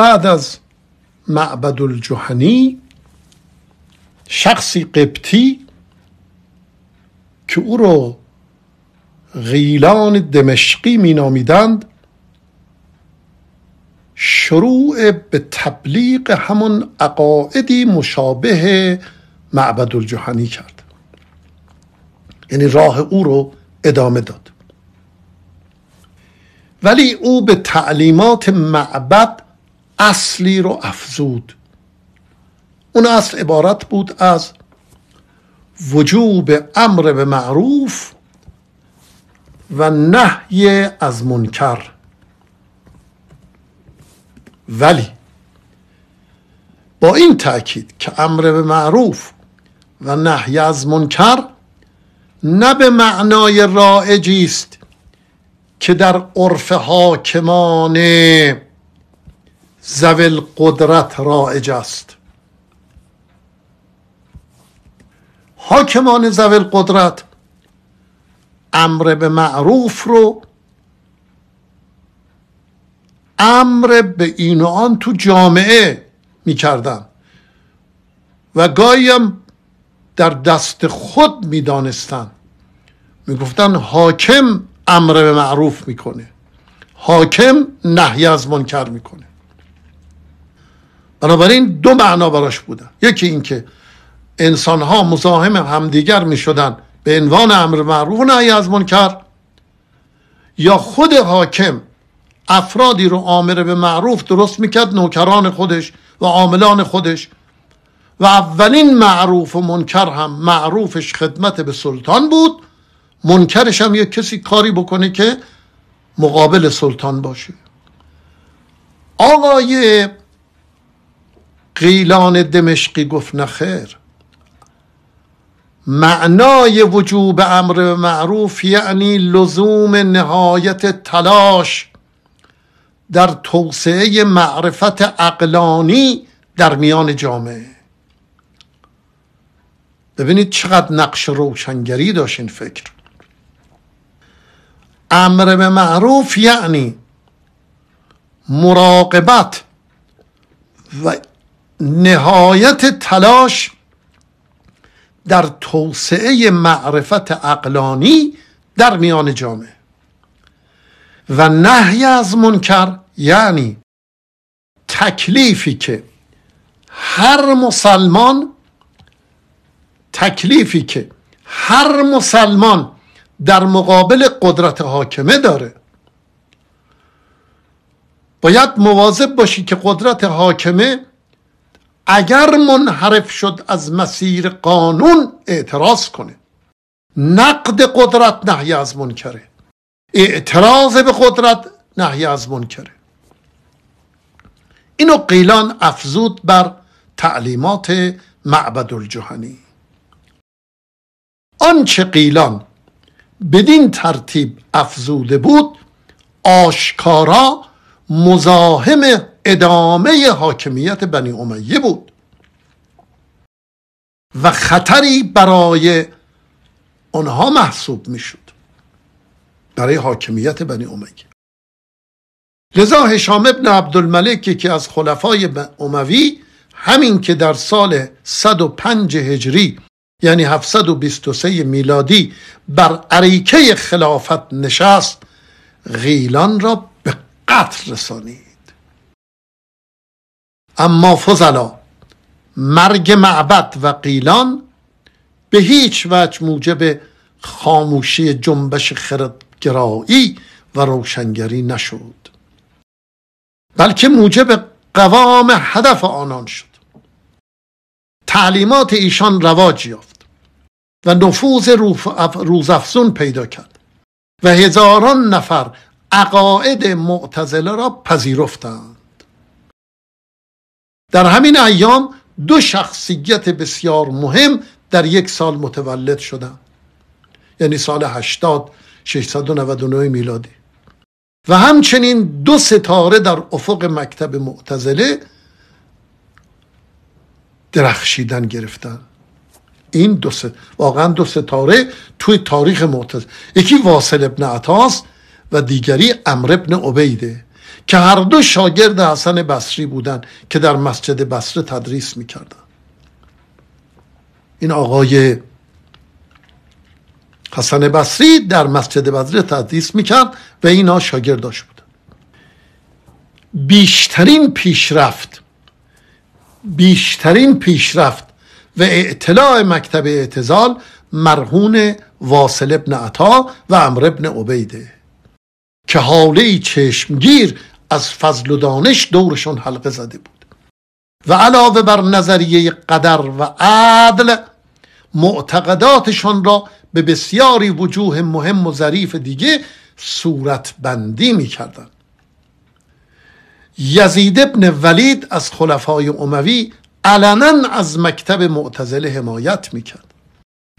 بعد از معبد الجهنی شخصی قبطی که او رو غیلان دمشقی می نامیدند شروع به تبلیغ همون عقاعدی مشابه معبد الجهنی کرد. یعنی راه او رو ادامه داد. ولی او به تعلیمات معبد اصلی رو افزود. اون اصل عبارت بود از وجوب امر به معروف و نهی از منکر. ولی با این تاکید که امر به معروف و نهی از منکر نه به معنای رائجی است که در عرف حاکمان زویل قدرت رائج است. حاکمان زویل قدرت امر به معروف رو امر به این و آن تو جامعه می‌کردن. و گاهی در دست خود می‌دانستن. می‌گفتن حاکم امر به معروف می‌کنه. حاکم نهی از منکر می‌کنه. بنابراین دو معنا براش بودن یکی اینکه انسان ها مزاحم همدیگر می‌شدن به عنوان امر معروف نهی از منکر یا خود حاکم افرادی رو آمر به معروف درست می‌کرد نوکران خودش و عاملان خودش و اولین معروف و منکر هم معروفش خدمت به سلطان بود. منکرش هم یک کسی کاری بکنه که مقابل سلطان باشه. آقای قیلان دمشقی گفت نخیر معنای وجوب امر معروف یعنی لزوم نهایت تلاش در توسعه معرفت اقلانی در میان جامعه. ببینید چقدر نقش روشنگری داشت این فکر. امر به معروف یعنی مراقبت و نهایت تلاش در توسعه معرفت اقلانی در میان جامعه و نهی از منکر یعنی تکلیفی که هر مسلمان تکلیفی که هر مسلمان در مقابل قدرت حاکمه داره باید مواظب باشی که قدرت حاکمه اگر منحرف شد از مسیر قانون اعتراض کنه. نقد قدرت نهی از منکره. اعتراض به قدرت نهی از منکره. اینو قیلان افزود بر تعلیمات معبد الجهنی آنچه قیلان بدین ترتیب افزوده بود آشکارا مزاحم ادامه حاکمیت بنی امیه بود. و خطری برای آنها محسوب می‌شد. برای حاکمیت بنی امیه. لذا هشام ابن عبدالملک که از خلفای اموی همین که در سال 105 هجری یعنی 723 میلادی بر عریکه خلافت نشست غیلان را به قتل رسانید. اما فضلا مرگ معبد و قیلان به هیچ وجه موجب خاموشی جنبش خردگرایی و روشنگری نشد. بلکه موجب قوام هدف آنان شد. تعلیمات ایشان رواج یافت و نفوذ روزافزون پیدا کرد و هزاران نفر عقاعد معتزله را پذیرفتند. در همین ایام دو شخصیت بسیار مهم در یک سال متولد شدند. یعنی سال 80 699 میلادی. و همچنین دو ستاره در افق مکتب معتزله درخشیدن گرفتن این دو ست... واقعا دو ستاره توی تاریخ معتزله. یکی واصل ابن عطاس و دیگری امر ابن عبیده. که هر دو شاگرد حسن بصری بودند که در مسجد بصره تدریس می‌کردن. این آقای حسن بصری در مسجد بصره تدریس می‌کرد و اینا شاگرداش بود بیشترین پیشرفت بیشترین پیشرفت و اطلاع مکتب اعتزال مرهون واصل ابن عطا و امر ابن عبیده. که حاله چشمگیر از فضل و دانش دورشون حلقه زده بود و علاوه بر نظریه قدر و عدل معتقداتشان را به بسیاری وجوه مهم و ظریف دیگه صورت بندی می کردن. یزید ابن ولید از خلفای اموی علنا از مکتب معتزله حمایت می‌کرد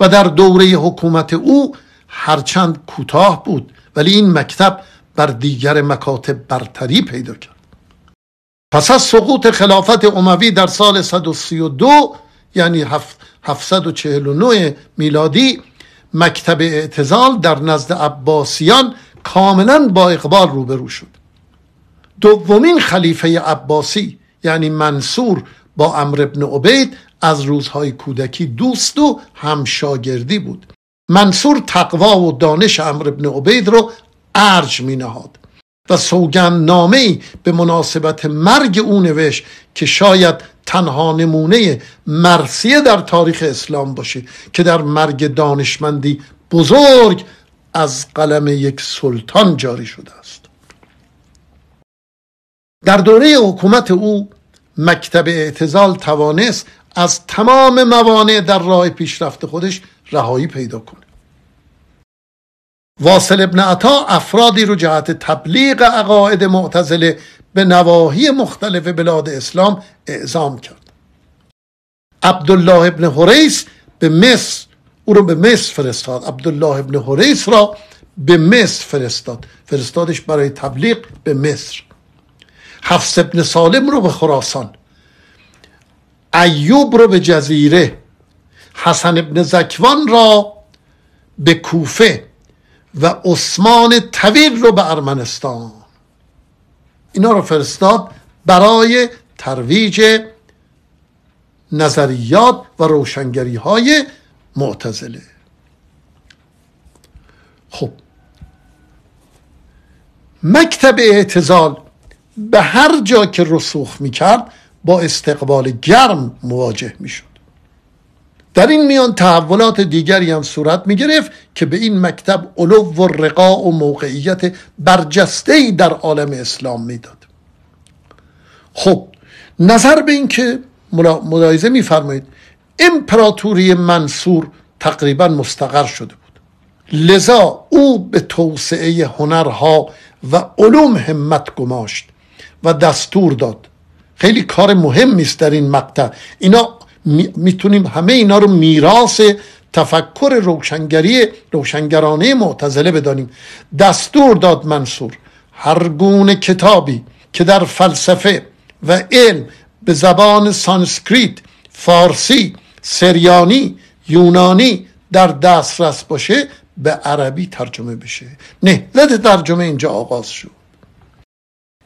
و در دوره حکومت او هرچند کوتاه بود ولی این مکتب بر دیگر مکاتب برتری پیدا کرد. پس از سقوط خلافت اموی در سال 132 یعنی 749 میلادی مکتب اعتزال در نزد عباسیان کاملا با اقبال روبرو شد. دومین خلیفه عباسی یعنی منصور با امر ابن عبید از روزهای کودکی دوست و همشاگردی بود. منصور تقوا و دانش امر ابن عبید رو ارج می نهاد و سوگند نامه به مناسبت مرگ او نوشت که شاید تنها نمونه مرسیه در تاریخ اسلام باشه که در مرگ دانشمندی بزرگ از قلم یک سلطان جاری شده است. در دوره حکومت او مکتب اعتزال توانست از تمام موانع در راه پیشرفت خودش رهایی پیدا کنه واصل ابن عطا افرادی رو جهت تبلیغ عقاید معتزله به نواحی مختلف بلاد اسلام اعزام کرد. عبدالله ابن حریس به مصر او رو به مصر فرستاد. عبدالله ابن حریس را به مصر فرستاد. فرستادش برای تبلیغ به مصر. حفظ ابن سالم رو به خراسان. ایوب رو به جزیره. حسن ابن زکوان را به کوفه. و عثمان طویل رو به ارمنستان. اینا رو فرستاد برای ترویج نظریات و روشنگری های معتزله. خب. مکتب اعتزال به هر جا که رسوخ می‌کرد با استقبال گرم مواجه می‌شد. در این میان تحولات دیگری هم صورت می گرفت که به این مکتب علو و رقا و موقعیت برجسته در عالم اسلام می‌داد. خب نظر به این که ملاحظه میفرمایید امپراتوری منصور تقریبا مستقر شده بود. لذا او به توسعه هنرها و علوم همت گماشت و دستور داد. خیلی کار مهم است در این مقطع. اینا می‌تونیم همه اینا رو میراث تفکر روشنگری روشنگرانه معتزله بدانیم. دستور داد منصور هر گونه کتابی که در فلسفه و علم به زبان سانسکریت فارسی سریانی یونانی در دسترس باشه به عربی ترجمه بشه. نهضت ترجمه اینجا آغاز شد.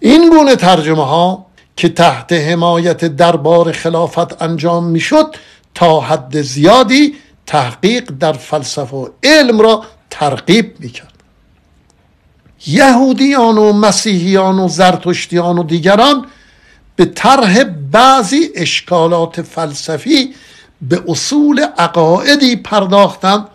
این گونه ترجمه ها که تحت حمایت دربار خلافت انجام می‌شد تا حد زیادی تحقیق در فلسفه و علم را ترغیب می‌کرد. یهودیان و مسیحیان و زرتشتیان و دیگران به طرح بعضی اشکالات فلسفی به اصول عقاعدی پرداختند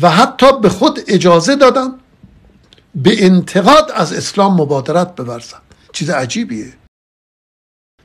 و حتی به خود اجازه دادند به انتقاد از اسلام مبادرت بورزند. چیز عجیبیه.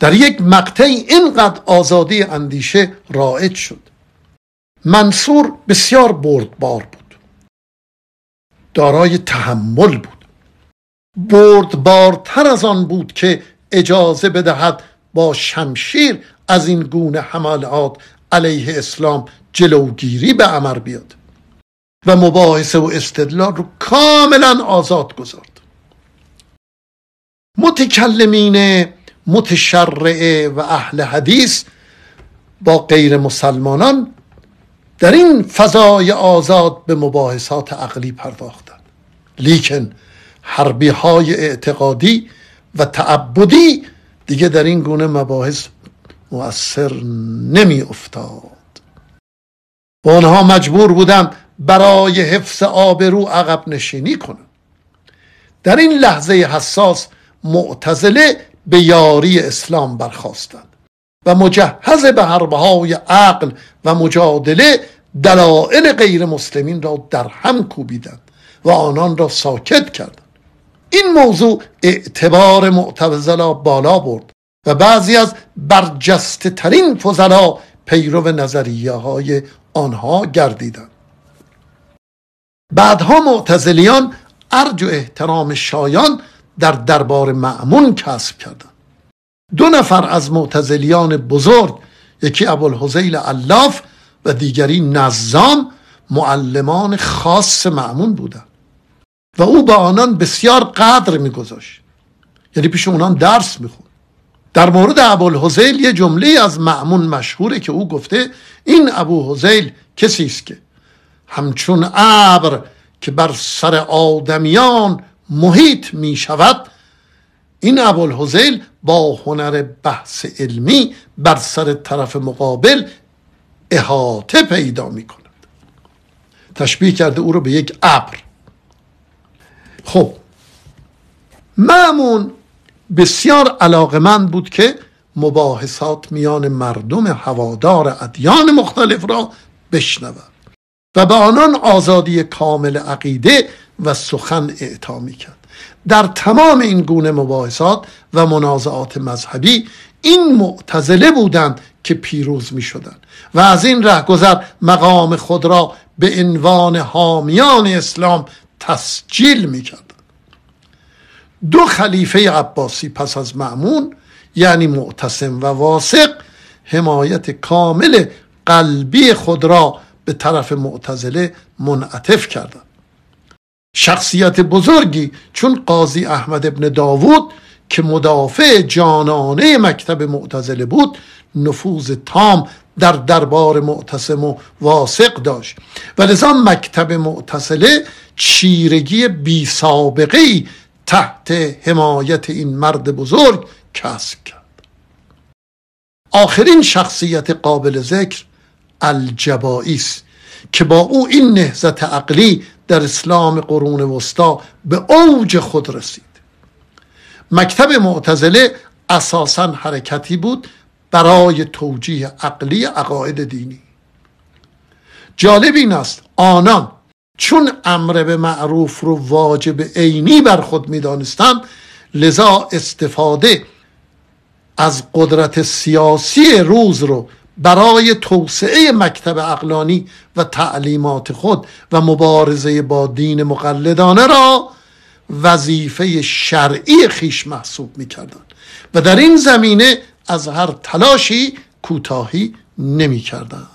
در یک مقطع اینقدر آزادی اندیشه رائج شد. منصور بسیار بردبار بود. دارای تحمل بود. بردبارتر از آن بود که اجازه بدهد با شمشیر از این گونه حملات علیه اسلام جلوگیری به عمر بیاد و مباحثه و استدلال رو کاملا آزاد گذارد. متکلمین متشرعه و اهل حدیث با غیر مسلمانان در این فضای آزاد به مباحثات عقلی پرداختند. لیکن حربی های اعتقادی و تعبدی دیگه در این گونه مباحث مؤثر نمی افتاد و آنها مجبور بودند برای حفظ آبرو عقب نشینی کنند در این لحظه حساس معتزله به یاری اسلام برخواستند و مجهز به حربه های عقل و مجادله دلائل غیر مسلمین را در هم کوبیدند و آنان را ساکت کردند. این موضوع اعتبار معتزلا بالا برد و بعضی از برجسته ترین فضلا پیرو نظریه های آنها گردیدند. بعدها معتزلیان ارج و احترام شایان در دربار معمون کسب کردند دو نفر از معتزلیان بزرگ یکی ابوالحزیل علاف و دیگری نظام معلمان خاص معمون بودند. و او با آنان بسیار قدر میگذاشت. یعنی پیش اونان درس می‌خوند. در مورد ابوالحزیل یه جمله از معمون مشهوره که او گفته این ابو حزیل کسی است که؟ همچون ابر که بر سر آدمیان محیط می شود. این ابوالحزیل با هنر بحث علمی بر سر طرف مقابل احاطه پیدا می کند. تشبیه کرده او رو به یک ابر. خب معمون بسیار علاقمند بود که مباحثات میان مردم هوادار ادیان مختلف را بشنود و به آنان آزادی کامل عقیده و سخن اعطا کرد در تمام این گونه مباحثات و منازعات مذهبی این معتزله بودند که پیروز می شدند و از این رهگذر مقام خود را به عنوان حامیان اسلام تسجیل می کردند دو خلیفه عباسی پس از معمون یعنی معتصم و واثق حمایت کامل قلبی خود را به طرف معتزله منعطف کردند. شخصیت بزرگی چون قاضی احمد ابن داوود که مدافع جانانه مکتب معتزله بود نفوذ تام در دربار معتصم و واثق داشت. و لذا مکتب معتزله چیرگی بی سابقه تحت حمایت این مرد بزرگ کسب کرد. آخرین شخصیت قابل ذکر الجبایی است. که با او این نهزت عقلی در اسلام قرون وسطا به اوج خود رسید. مکتب معتزله اساسا حرکتی بود برای توجیه عقلی عقاید دینی. جالب این است آنان چون امر به معروف رو واجب عینی بر خود می‌دانستند لذا استفاده از قدرت سیاسی روز رو برای توسعه مکتب اقلانی و تعلیمات خود و مبارزه با دین مقلدانه را وظیفه شرعی خیش محسوب می کردن. و در این زمینه از هر تلاشی کوتاهی نمی کردن.